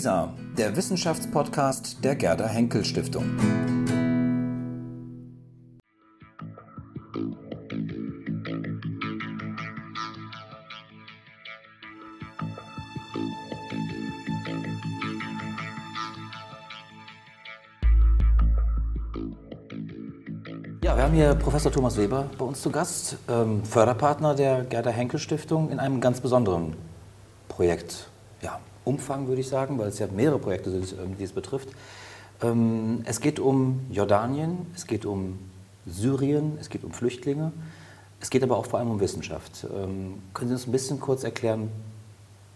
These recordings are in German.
WISA, der Wissenschaftspodcast der Gerda Henkel Stiftung. Ja, wir haben hier Professor Thomas Weber bei uns zu Gast, ähm, Förderpartner der Gerda Henkel Stiftung in einem ganz besonderen Projekt. Umfang würde ich sagen, weil es ja mehrere Projekte sind, die es betrifft. Ähm, es geht um Jordanien, es geht um Syrien, es geht um Flüchtlinge, es geht aber auch vor allem um Wissenschaft. Ähm, können Sie uns ein bisschen kurz erklären,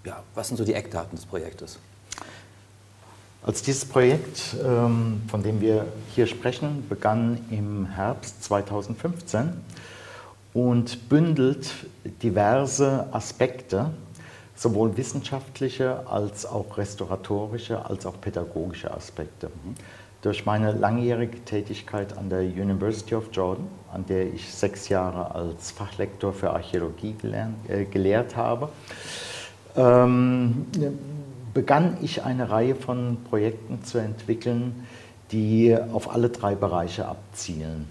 ja, was sind so die Eckdaten des Projektes? Als dieses Projekt, ähm, von dem wir hier sprechen, begann im Herbst 2015 und bündelt diverse Aspekte, sowohl wissenschaftliche als auch restauratorische als auch pädagogische Aspekte. Durch meine langjährige Tätigkeit an der University of Jordan, an der ich sechs Jahre als Fachlektor für Archäologie gelernt, äh, gelehrt habe, ähm, begann ich eine Reihe von Projekten zu entwickeln, die auf alle drei Bereiche abzielen.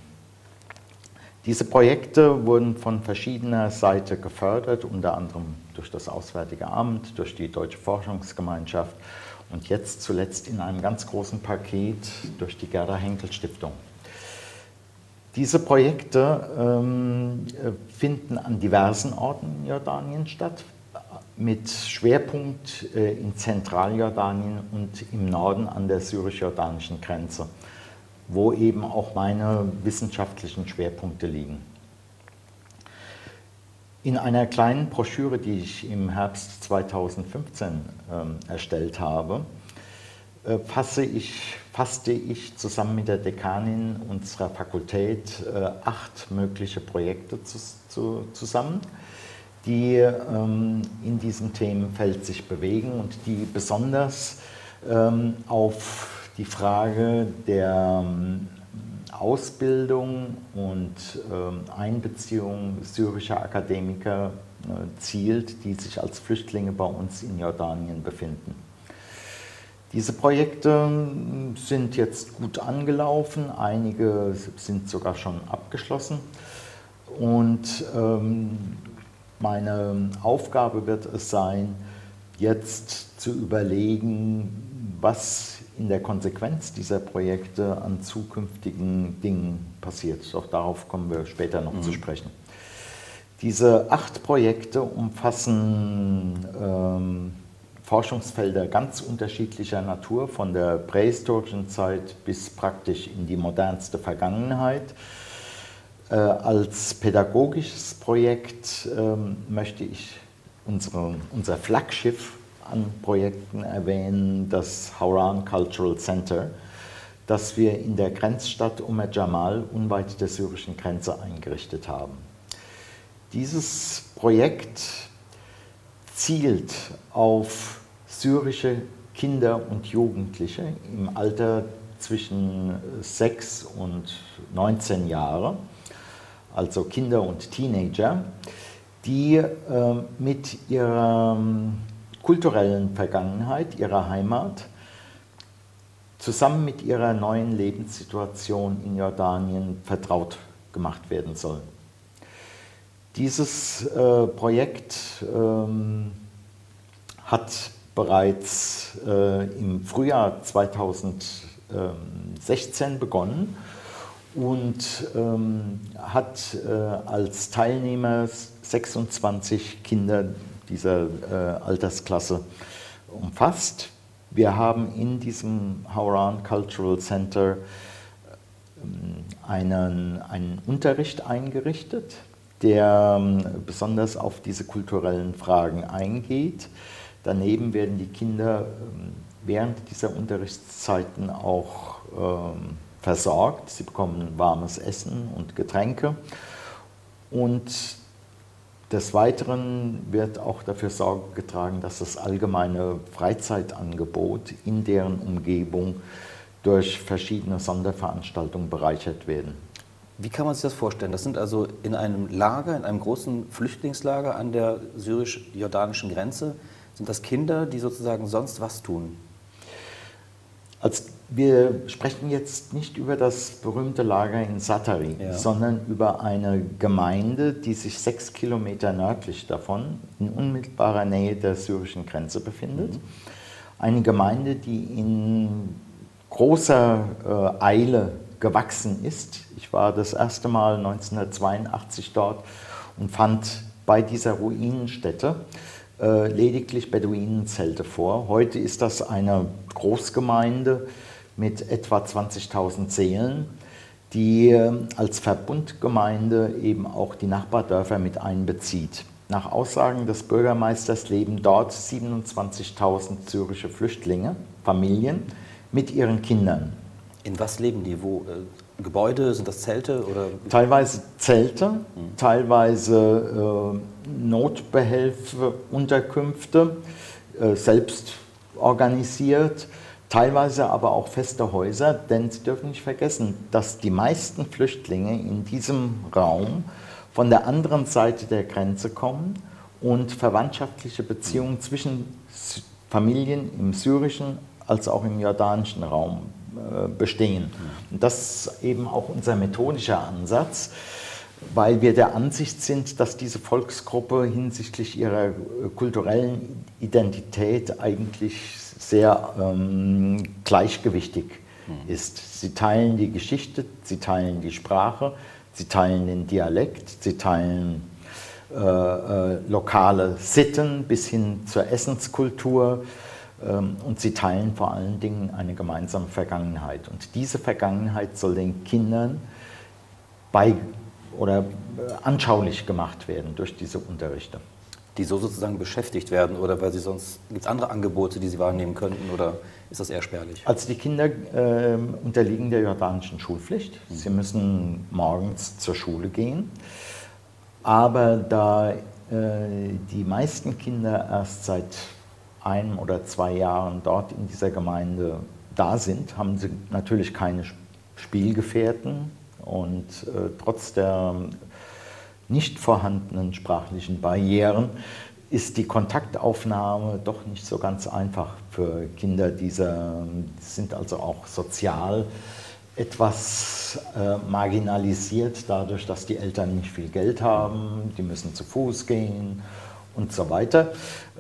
Diese Projekte wurden von verschiedener Seite gefördert, unter anderem durch das Auswärtige Amt, durch die Deutsche Forschungsgemeinschaft und jetzt zuletzt in einem ganz großen Paket durch die Gerda Henkel Stiftung. Diese Projekte ähm, finden an diversen Orten in Jordanien statt, mit Schwerpunkt äh, in Zentraljordanien und im Norden an der syrisch-jordanischen Grenze, wo eben auch meine wissenschaftlichen Schwerpunkte liegen. In einer kleinen Broschüre, die ich im Herbst 2015 ähm, erstellt habe, äh, fasse ich, fasste ich zusammen mit der Dekanin unserer Fakultät äh, acht mögliche Projekte zu, zu, zusammen die ähm, in diesem Themenfeld sich bewegen und die besonders ähm, auf die Frage der ähm, Ausbildung und ähm, Einbeziehung syrischer Akademiker äh, zielt, die sich als Flüchtlinge bei uns in Jordanien befinden. Diese Projekte ähm, sind jetzt gut angelaufen, einige sind sogar schon abgeschlossen und ähm, meine Aufgabe wird es sein, jetzt zu überlegen, was in der Konsequenz dieser Projekte an zukünftigen Dingen passiert. Auch darauf kommen wir später noch mhm. zu sprechen. Diese acht Projekte umfassen ähm, Forschungsfelder ganz unterschiedlicher Natur, von der prähistorischen Zeit bis praktisch in die modernste Vergangenheit. Äh, als pädagogisches Projekt ähm, möchte ich unsere, unser Flaggschiff an Projekten erwähnen, das Hauran Cultural Center, das wir in der Grenzstadt Umm Jamal unweit der syrischen Grenze eingerichtet haben. Dieses Projekt zielt auf syrische Kinder und Jugendliche im Alter zwischen 6 und 19 Jahre also Kinder und Teenager, die äh, mit ihrer ähm, kulturellen Vergangenheit, ihrer Heimat, zusammen mit ihrer neuen Lebenssituation in Jordanien vertraut gemacht werden sollen. Dieses äh, Projekt ähm, hat bereits äh, im Frühjahr 2016 begonnen und ähm, hat äh, als Teilnehmer 26 Kinder dieser äh, Altersklasse umfasst. Wir haben in diesem Hauran Cultural Center ähm, einen, einen Unterricht eingerichtet, der ähm, besonders auf diese kulturellen Fragen eingeht. Daneben werden die Kinder ähm, während dieser Unterrichtszeiten auch ähm, versorgt. Sie bekommen warmes Essen und Getränke. Und des Weiteren wird auch dafür Sorge getragen, dass das allgemeine Freizeitangebot in deren Umgebung durch verschiedene Sonderveranstaltungen bereichert werden. Wie kann man sich das vorstellen? Das sind also in einem Lager, in einem großen Flüchtlingslager an der syrisch-jordanischen Grenze, sind das Kinder, die sozusagen sonst was tun? Als wir sprechen jetzt nicht über das berühmte Lager in Satari, ja. sondern über eine Gemeinde, die sich sechs Kilometer nördlich davon in unmittelbarer Nähe der syrischen Grenze befindet. Mhm. Eine Gemeinde, die in großer äh, Eile gewachsen ist. Ich war das erste Mal 1982 dort und fand bei dieser Ruinenstätte äh, lediglich Beduinenzelte vor. Heute ist das eine Großgemeinde mit etwa 20.000 Seelen, die ähm, als Verbundgemeinde eben auch die Nachbardörfer mit einbezieht. Nach Aussagen des Bürgermeisters leben dort 27.000 syrische Flüchtlinge, Familien, mit ihren Kindern. In was leben die? Wo? Äh, Gebäude? Sind das Zelte? Oder? Teilweise Zelte, hm. teilweise äh, Notbehelfe, Unterkünfte, äh, selbst organisiert teilweise aber auch feste Häuser, denn Sie dürfen nicht vergessen, dass die meisten Flüchtlinge in diesem Raum von der anderen Seite der Grenze kommen und verwandtschaftliche Beziehungen zwischen Familien im syrischen als auch im jordanischen Raum äh, bestehen. Und das ist eben auch unser methodischer Ansatz, weil wir der Ansicht sind, dass diese Volksgruppe hinsichtlich ihrer kulturellen Identität eigentlich sehr ähm, gleichgewichtig mhm. ist. Sie teilen die Geschichte, sie teilen die Sprache, sie teilen den Dialekt, sie teilen äh, äh, lokale Sitten bis hin zur Essenskultur ähm, und sie teilen vor allen Dingen eine gemeinsame Vergangenheit. Und diese Vergangenheit soll den Kindern bei oder äh, anschaulich gemacht werden durch diese Unterrichte die so sozusagen beschäftigt werden oder weil sie sonst gibt es andere Angebote, die sie wahrnehmen könnten oder ist das eher spärlich? Also die Kinder äh, unterliegen der jordanischen Schulpflicht. Mhm. Sie müssen morgens zur Schule gehen. Aber da äh, die meisten Kinder erst seit einem oder zwei Jahren dort in dieser Gemeinde da sind, haben sie natürlich keine Spielgefährten und äh, trotz der nicht vorhandenen sprachlichen Barrieren ist die Kontaktaufnahme doch nicht so ganz einfach für Kinder dieser, sind also auch sozial etwas äh, marginalisiert, dadurch, dass die Eltern nicht viel Geld haben, die müssen zu Fuß gehen und so weiter.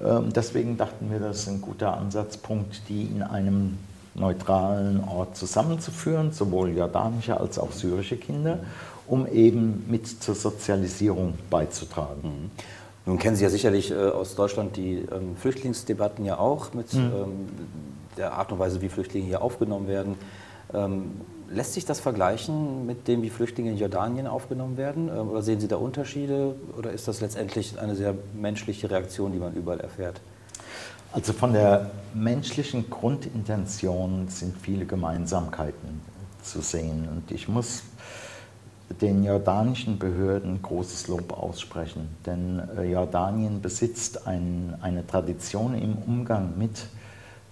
Ähm, deswegen dachten wir, das ist ein guter Ansatzpunkt, die in einem neutralen Ort zusammenzuführen, sowohl jordanische als auch syrische Kinder um eben mit zur Sozialisierung beizutragen. Mhm. Nun kennen Sie ja sicherlich äh, aus Deutschland die ähm, Flüchtlingsdebatten ja auch mit mhm. ähm, der Art und Weise, wie Flüchtlinge hier aufgenommen werden. Ähm, lässt sich das vergleichen mit dem, wie Flüchtlinge in Jordanien aufgenommen werden? Ähm, oder sehen Sie da Unterschiede? Oder ist das letztendlich eine sehr menschliche Reaktion, die man überall erfährt? Also von der menschlichen Grundintention sind viele Gemeinsamkeiten zu sehen. Und ich muss den jordanischen Behörden großes Lob aussprechen, denn äh, Jordanien besitzt ein, eine Tradition im Umgang mit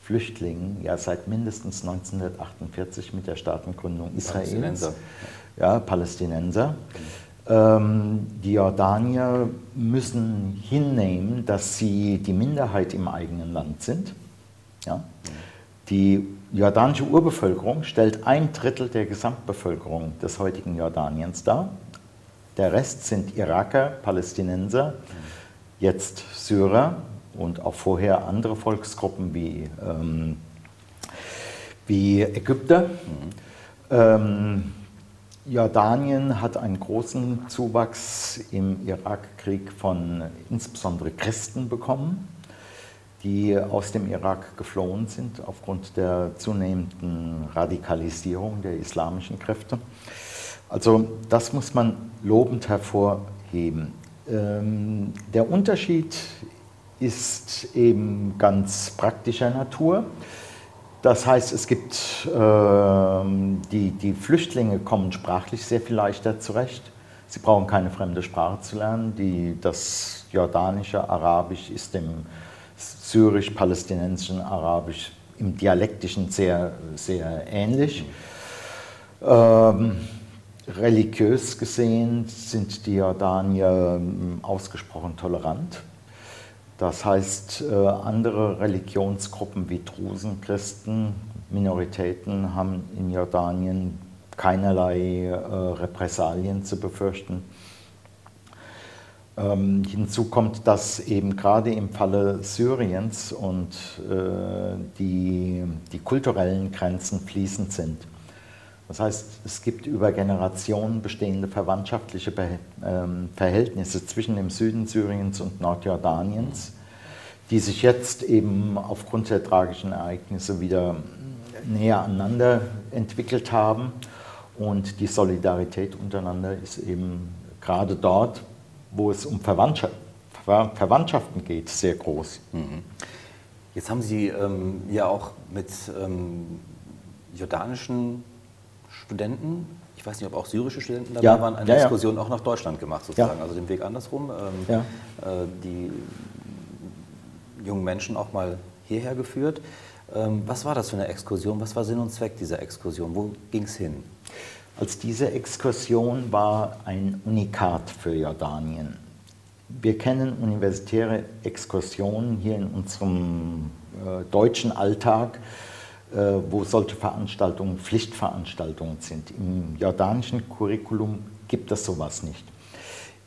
Flüchtlingen, ja seit mindestens 1948 mit der Staatengründung Israels. Palästinenser. Ja, Palästinenser. Ähm, die Jordanier müssen hinnehmen, dass sie die Minderheit im eigenen Land sind. Ja? Die jordanische Urbevölkerung stellt ein Drittel der Gesamtbevölkerung des heutigen Jordaniens dar. Der Rest sind Iraker, Palästinenser, jetzt Syrer und auch vorher andere Volksgruppen wie, ähm, wie Ägypter. Mhm. Ähm, Jordanien hat einen großen Zuwachs im Irakkrieg von insbesondere Christen bekommen die aus dem Irak geflohen sind aufgrund der zunehmenden Radikalisierung der islamischen Kräfte. Also das muss man lobend hervorheben. Ähm, der Unterschied ist eben ganz praktischer Natur. Das heißt, es gibt ähm, die, die Flüchtlinge kommen sprachlich sehr viel leichter zurecht. Sie brauchen keine fremde Sprache zu lernen. Die, das jordanische Arabisch ist dem syrisch-palästinensischen Arabisch im Dialektischen sehr, sehr ähnlich. Ähm, religiös gesehen sind die Jordanier ähm, ausgesprochen tolerant. Das heißt, äh, andere Religionsgruppen wie Drusen, Christen, Minoritäten haben in Jordanien keinerlei äh, Repressalien zu befürchten. Ähm, hinzu kommt, dass eben gerade im Falle Syriens und äh, die, die kulturellen Grenzen fließend sind. Das heißt, es gibt über Generationen bestehende verwandtschaftliche ähm, Verhältnisse zwischen dem Süden Syriens und Nordjordaniens, die sich jetzt eben aufgrund der tragischen Ereignisse wieder näher aneinander entwickelt haben. Und die Solidarität untereinander ist eben gerade dort, wo es um Verwandtschaft, Verwandtschaften geht, sehr groß. Mhm. Jetzt haben Sie ähm, ja auch mit ähm, jordanischen Studenten, ich weiß nicht, ob auch syrische Studenten dabei ja. waren, eine ja, Exkursion ja. auch nach Deutschland gemacht, sozusagen. Also den Weg andersrum. Ähm, äh, die jungen Menschen auch mal hierher geführt. Ähm, was war das für eine Exkursion? Was war Sinn und Zweck dieser Exkursion? Wo ging es hin? als diese Exkursion war ein Unikat für Jordanien. Wir kennen universitäre Exkursionen hier in unserem äh, deutschen Alltag, wo solche Veranstaltungen Pflichtveranstaltungen sind. Im jordanischen Curriculum gibt es sowas nicht.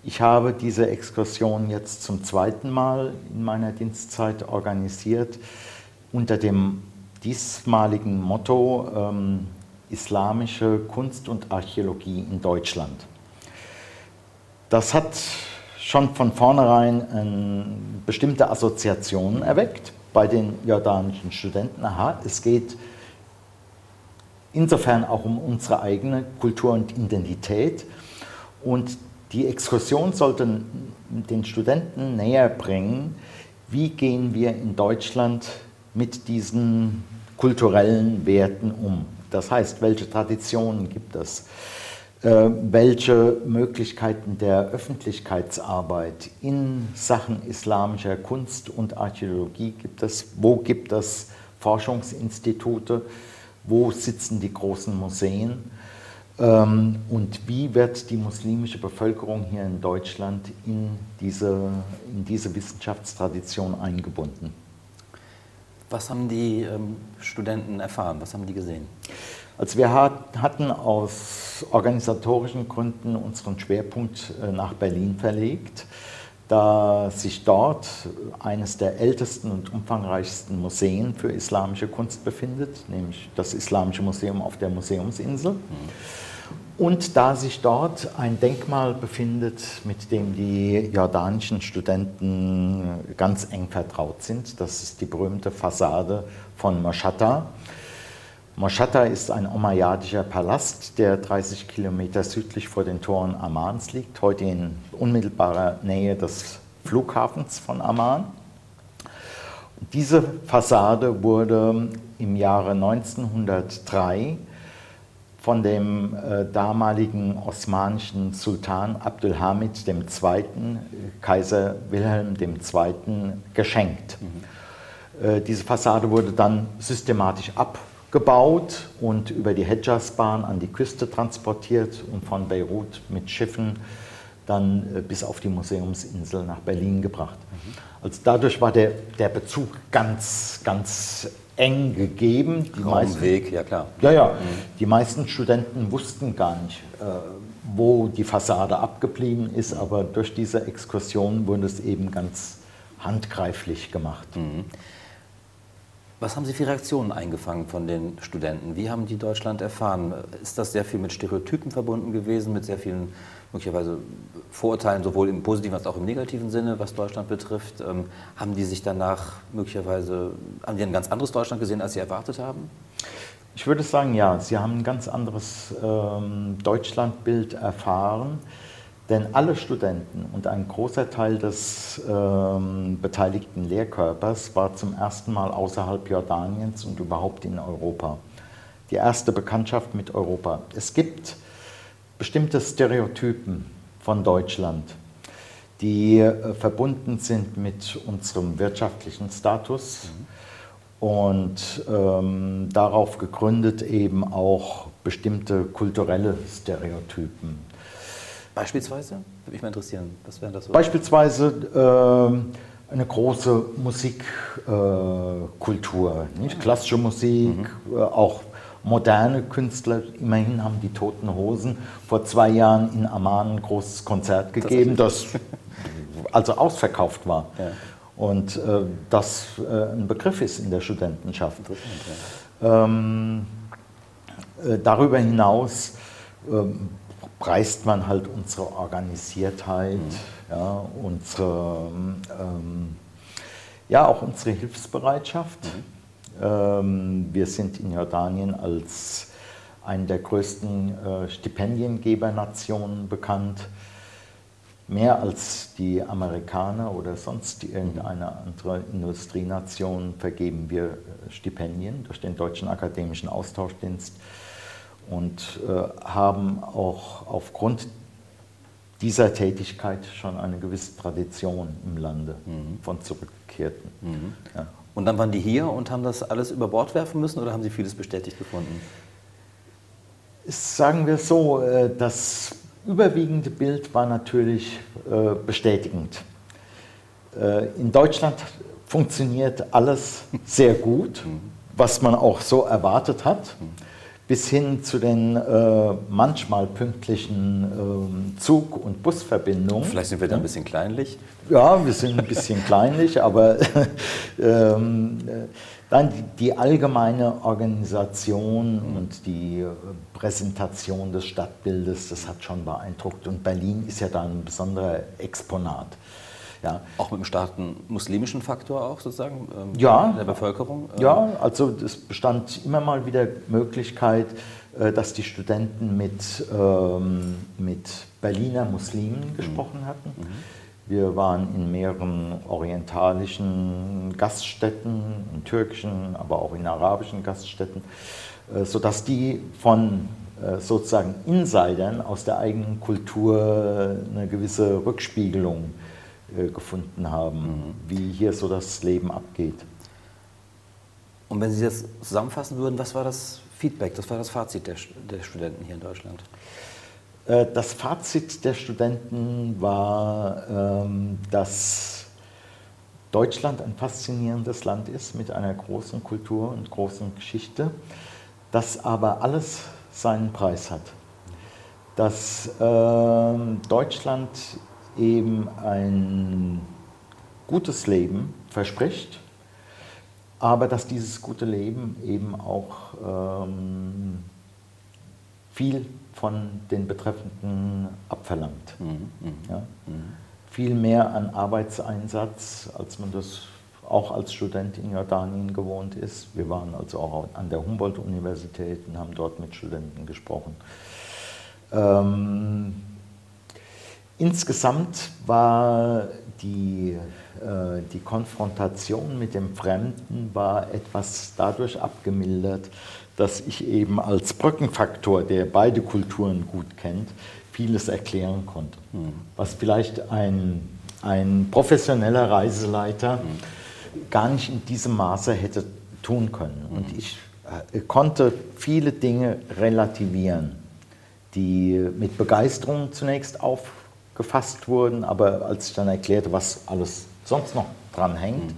Ich habe diese Exkursion jetzt zum zweiten Mal in meiner Dienstzeit organisiert unter dem diesmaligen Motto ähm, islamische Kunst und Archäologie in Deutschland. Das hat schon von vornherein äh, bestimmte Assoziationen erweckt bei den jordanischen Studenten. Aha, es geht insofern auch um unsere eigene Kultur und Identität. Und die Exkursion sollte den Studenten näher bringen, wie gehen wir in Deutschland mit diesen kulturellen Werten um. Das heißt, welche Traditionen gibt es? Äh, welche Möglichkeiten der Öffentlichkeitsarbeit in Sachen islamischer Kunst und Archäologie gibt es? Wo gibt es Forschungsinstitute? Wo sitzen die großen Museen? Ähm, und wie wird die muslimische Bevölkerung hier in Deutschland in diese, in diese Wissenschaftstradition eingebunden? Was haben die ähm, Studenten erfahren? Was haben die gesehen? Also wir hat, hatten aus organisatorischen Gründen unseren Schwerpunkt äh, nach Berlin verlegt, da sich dort eines der ältesten und umfangreichsten Museen für islamische Kunst befindet, nämlich das Islamische Museum auf der Museumsinsel. Und da sich dort ein Denkmal befindet, mit dem die jordanischen Studenten ganz eng vertraut sind, das ist die berühmte Fassade von Moshatta. Moshatta ist ein omayyadischer Palast, der 30 Kilometer südlich vor den Toren Ammans liegt, heute in unmittelbarer Nähe des Flughafens von Amman. Diese Fassade wurde im Jahre 1903 von dem äh, damaligen osmanischen Sultan Abdulhamid II., Kaiser Wilhelm II., geschenkt. Mhm. Äh, diese Fassade wurde dann systematisch abgebaut und über die Hedjazbahn an die Küste transportiert und von Beirut mit Schiffen dann äh, bis auf die Museumsinsel nach Berlin gebracht. Mhm. Also dadurch war der, der Bezug ganz, ganz eng gegeben. Die meisten, Weg, ja klar. Ja, ja. Mhm. Die meisten Studenten wussten gar nicht, äh, wo die Fassade abgeblieben ist, aber durch diese Exkursion wurde es eben ganz handgreiflich gemacht. Mhm. Was haben Sie für Reaktionen eingefangen von den Studenten? Wie haben die Deutschland erfahren? Ist das sehr viel mit Stereotypen verbunden gewesen, mit sehr vielen möglicherweise Vorurteilen, sowohl im positiven als auch im negativen Sinne, was Deutschland betrifft? Ähm, haben die sich danach möglicherweise, haben die ein ganz anderes Deutschland gesehen, als sie erwartet haben? Ich würde sagen, ja, sie haben ein ganz anderes ähm, Deutschlandbild erfahren. Denn alle Studenten und ein großer Teil des ähm, beteiligten Lehrkörpers war zum ersten Mal außerhalb Jordaniens und überhaupt in Europa. Die erste Bekanntschaft mit Europa. Es gibt bestimmte Stereotypen von Deutschland, die äh, verbunden sind mit unserem wirtschaftlichen Status mhm. und ähm, darauf gegründet eben auch bestimmte kulturelle Stereotypen. Beispielsweise? Würde mich mal interessieren. Was wären das so? Beispielsweise äh, eine große Musikkultur, äh, nicht? Klassische Musik, mhm. äh, auch moderne Künstler. Immerhin haben die Toten Hosen vor zwei Jahren in Amman ein großes Konzert gegeben, das, also ausverkauft war. Ja. Und äh, das äh, ein Begriff ist in der Studentenschaft. Ähm, äh, darüber hinaus ähm, preist man halt unsere Organisiertheit, mhm. ja, unsere, ähm, ja, auch unsere Hilfsbereitschaft. Mhm. Ähm, wir sind in Jordanien als eine der größten äh, Stipendiengebernationen bekannt. Mehr als die Amerikaner oder sonst irgendeine andere Industrienation vergeben wir äh, Stipendien durch den Deutschen Akademischen Austauschdienst und äh, haben auch aufgrund dieser Tätigkeit schon eine gewisse Tradition im Lande mhm. von Zurückgekehrten. Mhm. Ja. Und dann waren die hier und haben das alles über Bord werfen müssen oder haben sie vieles bestätigt gefunden? Sagen wir so, äh, das überwiegende Bild war natürlich äh, bestätigend. In Deutschland funktioniert alles sehr gut, mhm. was man auch so erwartet hat. Bis hin zu den äh, manchmal pünktlichen äh, Zug- und Busverbindungen. Vielleicht sind wir da ein bisschen kleinlich. Ja, wir sind ein bisschen kleinlich, aber ähm, äh, dann die, die, allgemeine Organisation mhm. und die äh, Präsentation des Stadtbildes, das hat schon beeindruckt. Und Berlin ist ja da ein besonderer Exponat. Ja. Auch mit einem starken muslimischen Faktor auch sozusagen ähm, ja, in der Bevölkerung? Ähm. Ja, also es bestand immer mal wieder Möglichkeit, äh, dass die Studenten mit, ähm, mit Berliner Muslimen mhm. gesprochen hatten. Mhm. Wir waren in mehreren orientalischen Gaststätten, in türkischen, aber auch in arabischen Gaststätten, äh, sodass die von äh, sozusagen Insidern aus der eigenen Kultur eine gewisse Rückspiegelung äh, gefunden haben, mhm. wie hier so das Leben abgeht. Und wenn Sie das zusammenfassen würden, was war das Feedback, was war das Fazit der, der Studenten hier in Deutschland? Äh, das Fazit der Studenten war, ähm, dass Deutschland ein faszinierendes Land ist mit einer großen Kultur und großen Geschichte, das aber alles seinen Preis hat. Dass ähm, Deutschland eben ein gutes Leben verspricht, aber dass dieses gute Leben eben auch ähm, viel von den Betreffenden abverlangt. Mhm. mhm. Ja? Mhm. Viel mehr an Arbeitseinsatz, als man das auch als Student in Jordanien gewohnt ist. Wir waren also auch an der Humboldt-Universität und haben dort mit Studenten gesprochen. Ähm, Insgesamt war die, äh, die Konfrontation mit dem Fremden war etwas dadurch abgemildert, dass ich eben als Brückenfaktor, der beide Kulturen gut kennt, vieles erklären konnte. Mhm. Was vielleicht ein, ein professioneller Reiseleiter mhm. gar nicht in diesem Maße hätte tun können. Mhm. Und ich äh, konnte viele Dinge relativieren, die mit Begeisterung zunächst auf gefasst wurden, aber als ich dann erklärte, was alles sonst noch dran hängt,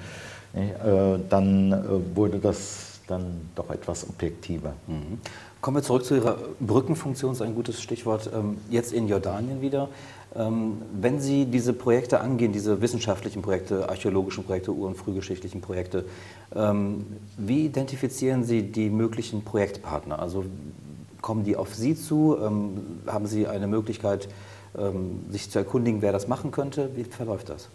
mhm. äh, dann äh, wurde das dann doch etwas objektiver. Mhm. Kommen wir zurück zu Ihrer Brückenfunktion, ist ein gutes Stichwort, ähm, jetzt in Jordanien wieder. Ähm, wenn Sie diese Projekte angehen, diese wissenschaftlichen Projekte, archäologischen Projekte, ur- und frühgeschichtlichen Projekte, ähm, wie identifizieren Sie die möglichen Projektpartner? Also kommen die auf Sie zu? Haben Sie eine Möglichkeit, ähm, sich zu erkundigen, wer das machen könnte. Wie verläuft das?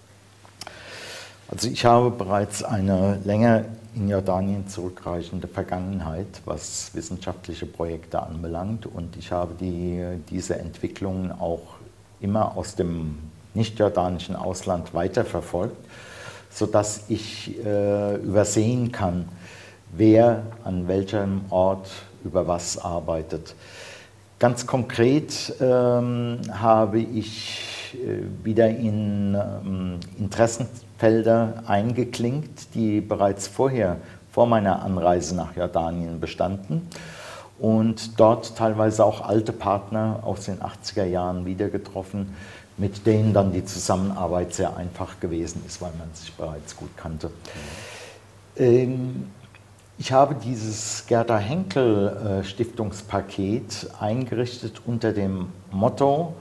Also ich habe bereits eine länger in Jordanien zurückreichende Vergangenheit, was wissenschaftliche Projekte anbelangt. Und ich habe die, diese Entwicklungen auch immer aus dem nicht-jordanischen Ausland weiterverfolgt, sodass ich äh, übersehen kann, wer an welchem Ort über was arbeitet. Ganz konkret ähm, habe ich äh, wieder in ähm, Interessenfelder eingeklinkt, die bereits vorher, vor meiner Anreise nach Jordanien bestanden und dort teilweise auch alte Partner aus den 80er Jahren wieder getroffen, mit denen dann die Zusammenarbeit sehr einfach gewesen ist, weil man sich bereits gut kannte. Ähm, ich habe dieses Gerda Henkel äh, Stiftungspaket eingerichtet unter dem Motto,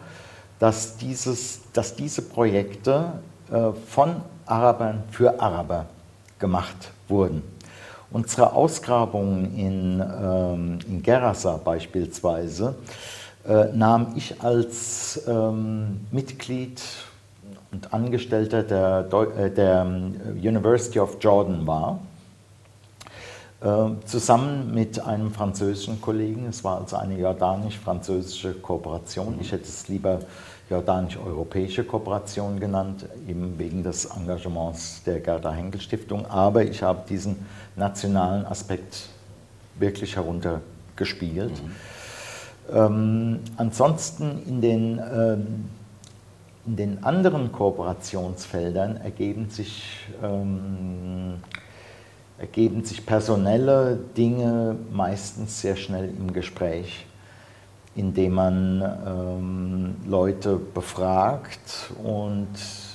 dass, dieses, dass diese Projekte äh, von Arabern für Araber gemacht wurden. Unsere Ausgrabungen in, ähm, in Gerasa beispielsweise äh, nahm ich als ähm, Mitglied und Angestellter der, äh, der ähm, University of Jordan wahr, zusammen mit einem französischen Kollegen. Es war also eine jordanisch-französische Kooperation. Ich hätte es lieber jordanisch-europäische Kooperation genannt, eben wegen des Engagements der Gerda Henkel Stiftung. Aber ich habe diesen nationalen Aspekt wirklich heruntergespielt. Mhm. Ähm, ansonsten in den, ähm, in den anderen Kooperationsfeldern ergeben sich, ähm, ergeben sich personelle Dinge meistens sehr schnell im Gespräch indem man ähm, Leute befragt und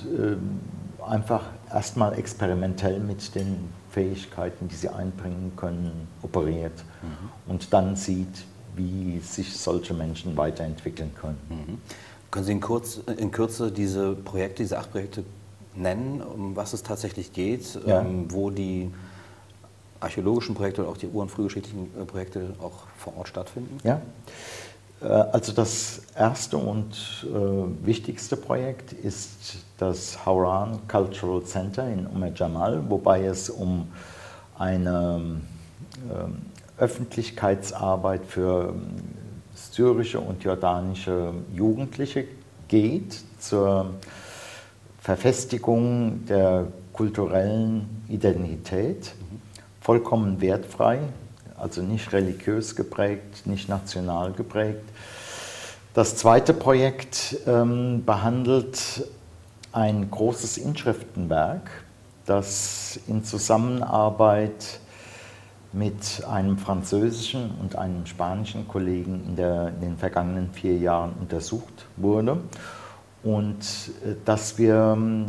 äh, einfach erstmal experimentell mit den Fähigkeiten, die sie einbringen können, operiert mhm. und dann sieht, wie sich solche Menschen weiterentwickeln können. Mhm. Können Sie in, kurz, in Kürze diese Projekte, diese acht Projekte nennen, um was es tatsächlich geht, ja. ähm, wo die archäologischen Projekte und auch die ur- und frühgeschichtlichen äh, Projekte auch vor Ort stattfinden? Ja. Äh, also das erste und äh, wichtigste Projekt ist das Hauran Cultural Center in Umm Jamal, wobei es um eine äh, Öffentlichkeitsarbeit für ähm, syrische und jordanische Jugendliche geht zur Verfestigung der kulturellen Identität, vollkommen wertfrei, also nicht religiös geprägt, nicht national geprägt. Das zweite Projekt ähm, behandelt ein großes Inschriftenwerk, das in Zusammenarbeit mit einem französischen und einem spanischen Kollegen in, der, in den vergangenen vier Jahren untersucht wurde und äh, dass wir ähm,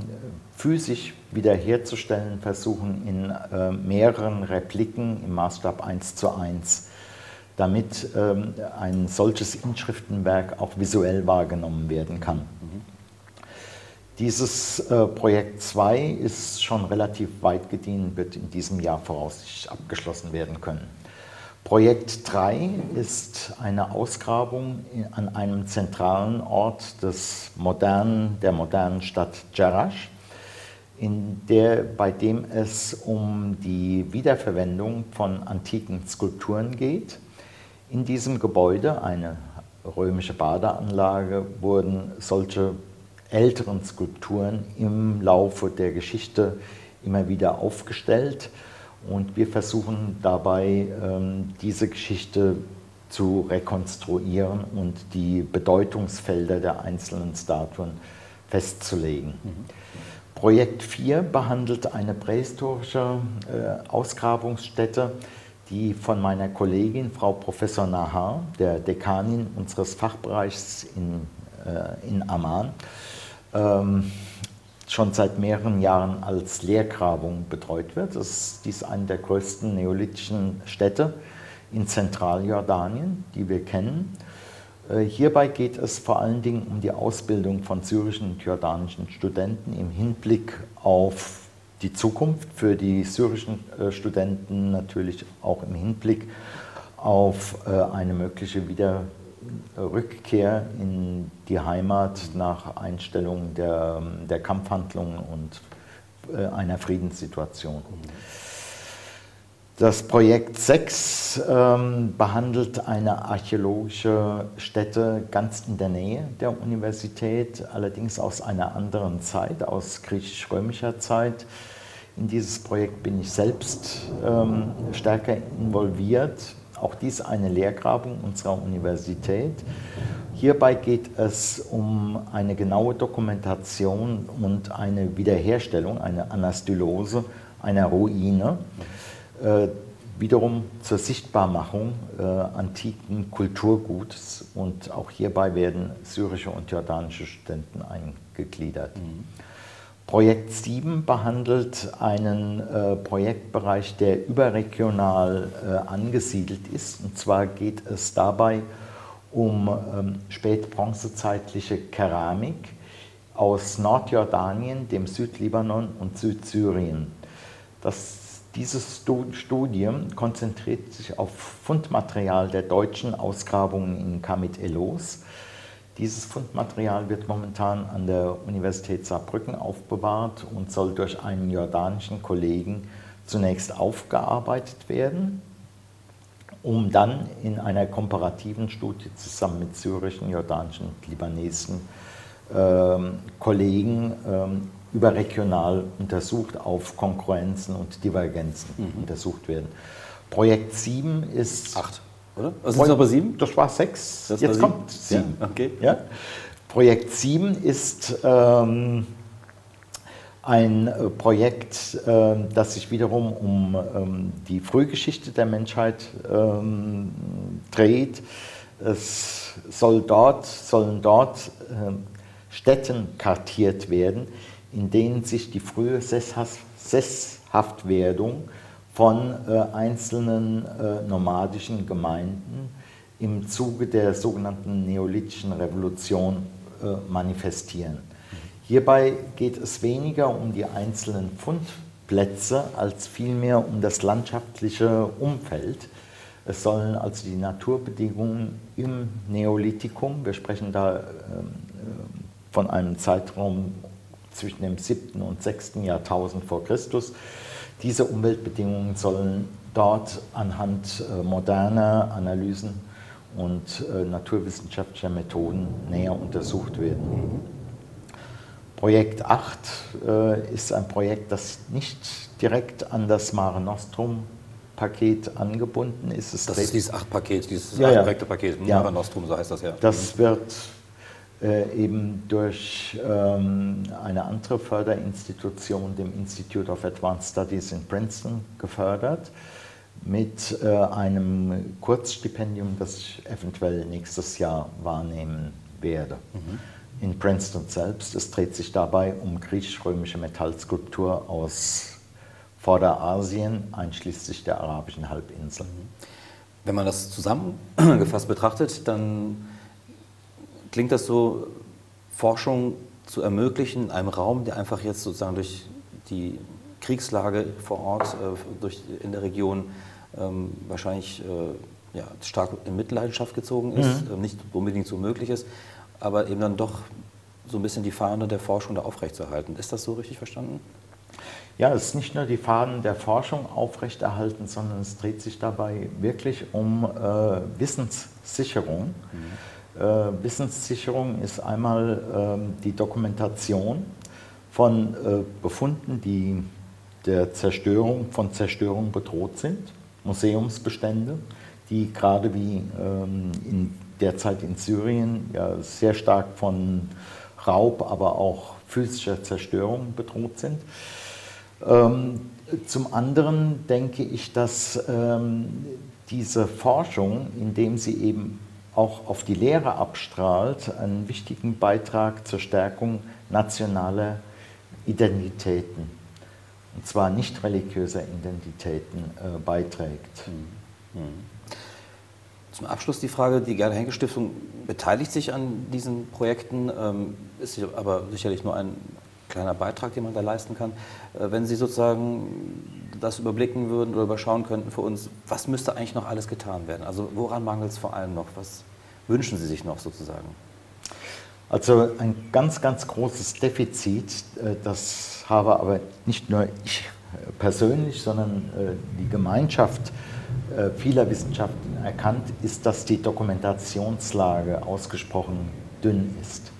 physisch wiederherzustellen versuchen in äh, mehreren Repliken im Maßstab 1 zu 1, damit ähm, ein solches Inschriftenwerk auch visuell wahrgenommen werden kann. Dieses äh, Projekt 2 ist schon relativ weit gediehen, wird in diesem Jahr voraussichtlich abgeschlossen werden können. Projekt 3 ist eine Ausgrabung an einem zentralen Ort des modernen, der modernen Stadt Jerash, in der, bei dem es um die Wiederverwendung von antiken Skulpturen geht. In diesem Gebäude, eine römische Badeanlage, wurden solche älteren Skulpturen im Laufe der Geschichte immer wieder aufgestellt und wir versuchen dabei, ähm, diese Geschichte zu rekonstruieren und die Bedeutungsfelder der einzelnen Statuen festzulegen. Mhm. Projekt 4 behandelt eine prähistorische äh, Ausgrabungsstätte, die von meiner Kollegin, Frau Professor Nahar, der Dekanin unseres Fachbereichs in, äh, in Amman, ähm, schon seit mehreren Jahren als Leergrabung betreut wird. Das ist dies eine der größten neolithischen Städte in Zentraljordanien, die wir kennen. Äh, hierbei geht es vor allen Dingen um die Ausbildung von syrischen und jordanischen Studenten im Hinblick auf die Zukunft, für die syrischen äh, Studenten natürlich auch im Hinblick auf äh, eine mögliche Wieder Rückkehr in die Heimat nach Einstellung der, der Kampfhandlungen und einer Friedenssituation. Das Projekt 6 ähm, behandelt eine archäologische Stätte ganz in der Nähe der Universität, allerdings aus einer anderen Zeit, aus griechisch-römischer Zeit. In dieses Projekt bin ich selbst ähm, stärker involviert, auch dies eine Lehrgrabung unserer Universität. Hierbei geht es um eine genaue Dokumentation und eine Wiederherstellung, eine Anastylose einer Ruine. Äh, wiederum zur Sichtbarmachung äh, antiken Kulturguts und auch hierbei werden syrische und jordanische Studenten eingegliedert. Mhm. Projekt 7 behandelt einen äh, Projektbereich, der überregional äh, angesiedelt ist. Und zwar geht es dabei um ähm, spätbronzezeitliche Keramik aus Nordjordanien, dem Südlibanon und Südsyrien. Das, dieses Studium konzentriert sich auf Fundmaterial der deutschen Ausgrabungen in Kamit Elos dieses Fundmaterial wird momentan an der Universität Saarbrücken aufbewahrt und soll durch einen jordanischen Kollegen zunächst aufgearbeitet werden, um dann in einer komparativen Studie zusammen mit syrischen, jordanischen und libanesischen ähm, Kollegen ähm, überregional untersucht, auf Konkurrenzen und Divergenzen mhm. untersucht werden. Projekt 7 ist. Acht oder? Also sind es aber sieben? Das war sechs. Das Jetzt war kommt sieben. Ja, okay. Ja. Projekt 7 ist ähm, ein äh, Projekt, äh, das sich wiederum um ähm, die Frühgeschichte der Menschheit ähm, dreht. Es soll dort, sollen dort äh, Städten kartiert werden, in denen sich die frühe Sesshaftwerdung von äh, einzelnen äh, nomadischen Gemeinden im Zuge der sogenannten Neolithischen Revolution äh, manifestieren. Hierbei geht es weniger um die einzelnen Fundplätze als vielmehr um das landschaftliche Umfeld. Es sollen also die Naturbedingungen im Neolithikum, wir sprechen da ähm, äh, von einem Zeitraum zwischen dem 7. und 6. Jahrtausend vor Christus, diese Umweltbedingungen sollen dort anhand äh, moderner Analysen und äh, naturwissenschaftlicher Methoden näher untersucht werden. Projekt 8 äh, ist ein Projekt, das nicht direkt an das Mare Nostrum Paket angebunden ist. Es das ist dieses 8-Paket, dieses ja, ja. Paket, Mare ja. Nostrum, so heißt das ja. Das wird äh, eben durch ähm, eine andere Förderinstitution, dem Institute of Advanced Studies in Princeton, gefördert, mit äh, einem Kurzstipendium, das ich eventuell nächstes Jahr wahrnehmen werde. Mhm. In Princeton selbst. Es dreht sich dabei um griechisch-römische Metallskulptur aus Vorderasien, einschließlich der arabischen Halbinsel. Mhm. Wenn man das zusammengefasst betrachtet, dann Klingt das so, Forschung zu ermöglichen in einem Raum, der einfach jetzt sozusagen durch die Kriegslage vor Ort, äh, durch, in der Region ähm, wahrscheinlich äh, ja, stark in Mitleidenschaft gezogen ist, mhm. äh, nicht unbedingt so möglich ist, aber eben dann doch so ein bisschen die Fahne der Forschung da aufrechtzuerhalten. Ist das so richtig verstanden? Ja, es ist nicht nur die Fahnen der Forschung aufrechterhalten, sondern es dreht sich dabei wirklich um äh, Wissenssicherung. Mhm Wissenssicherung ist einmal ähm, die Dokumentation von äh, Befunden, die der Zerstörung, von Zerstörung bedroht sind, Museumsbestände, die gerade wie ähm, in der Zeit in Syrien ja sehr stark von Raub, aber auch physischer Zerstörung bedroht sind. Ähm, zum anderen denke ich, dass diese Forschung, indem sie eben auch auf die Lehre abstrahlt, einen wichtigen Beitrag zur Stärkung nationaler Identitäten, und zwar nicht religiöser Identitäten, äh, beiträgt. Mhm. Mhm. Zum Abschluss die Frage, die Gerda Henke Stiftung beteiligt sich an diesen Projekten, ähm, ist aber sicherlich nur ein kleiner Beitrag, den man da leisten kann. Äh, wenn Sie sozusagen das überblicken würden oder überschauen könnten für uns, was müsste eigentlich noch alles getan werden? Also woran mangelt es vor allem noch? Was wünschen Sie sich noch sozusagen? Also ein ganz, ganz großes Defizit, äh, das habe aber nicht nur ich persönlich, sondern äh, die Gemeinschaft vieler Wissenschaften erkannt, ist, dass die Dokumentationslage ausgesprochen dünn ist.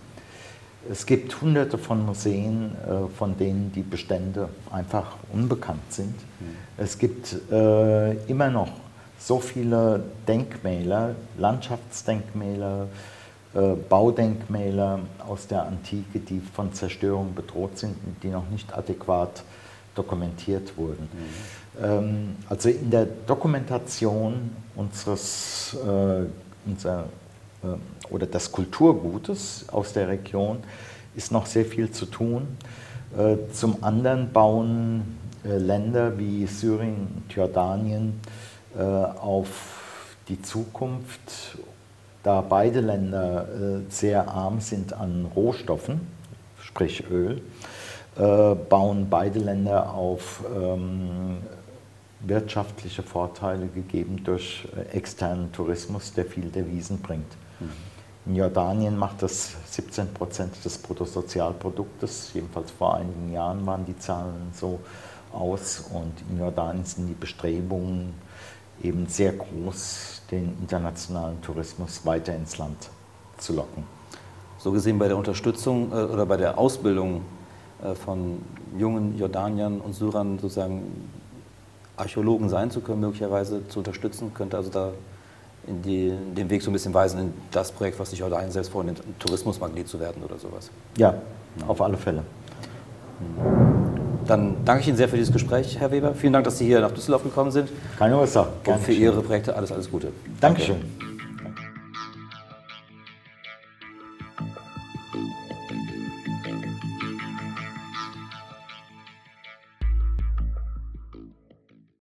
Es gibt hunderte von Museen, äh, von denen die Bestände einfach unbekannt sind. Mhm. Es gibt äh, immer noch so viele Denkmäler, Landschaftsdenkmäler, äh, Baudenkmäler aus der Antike, die von Zerstörung bedroht sind und die noch nicht adäquat dokumentiert wurden. Mhm. also in der Dokumentation unseres unser, äh, oder des Kulturgutes aus der Region ist noch sehr viel zu tun. Äh, zum anderen bauen äh, Länder wie Syrien und Jordanien äh, auf die Zukunft, da beide Länder äh, sehr arm sind an Rohstoffen, sprich Öl, äh, bauen beide Länder auf ähm, wirtschaftliche Vorteile gegeben durch äh, externen Tourismus, der viel Devisen bringt. In Jordanien macht das 17 Prozent des Bruttosozialproduktes, jedenfalls vor einigen Jahren waren die Zahlen so aus und in Jordanien sind die Bestrebungen eben sehr groß, den internationalen Tourismus weiter ins Land zu locken. So gesehen bei der Unterstützung äh, oder bei der Ausbildung äh, von jungen Jordaniern und Syrern sozusagen Archäologen sein zu können, möglicherweise zu unterstützen, könnte also da in, die, den Weg so ein bisschen weisen in das Projekt, was sich heute einsetzt, vorhin ein Tourismusmagnet zu werden oder sowas. Ja, auf alle Fälle. Dann danke ich Ihnen sehr für dieses Gespräch, Herr Weber. Vielen Dank, dass Sie hier nach Düsseldorf gekommen sind. Keine Ursache. Und für Ihre Projekte alles, alles Gute. Dankeschön. Danke.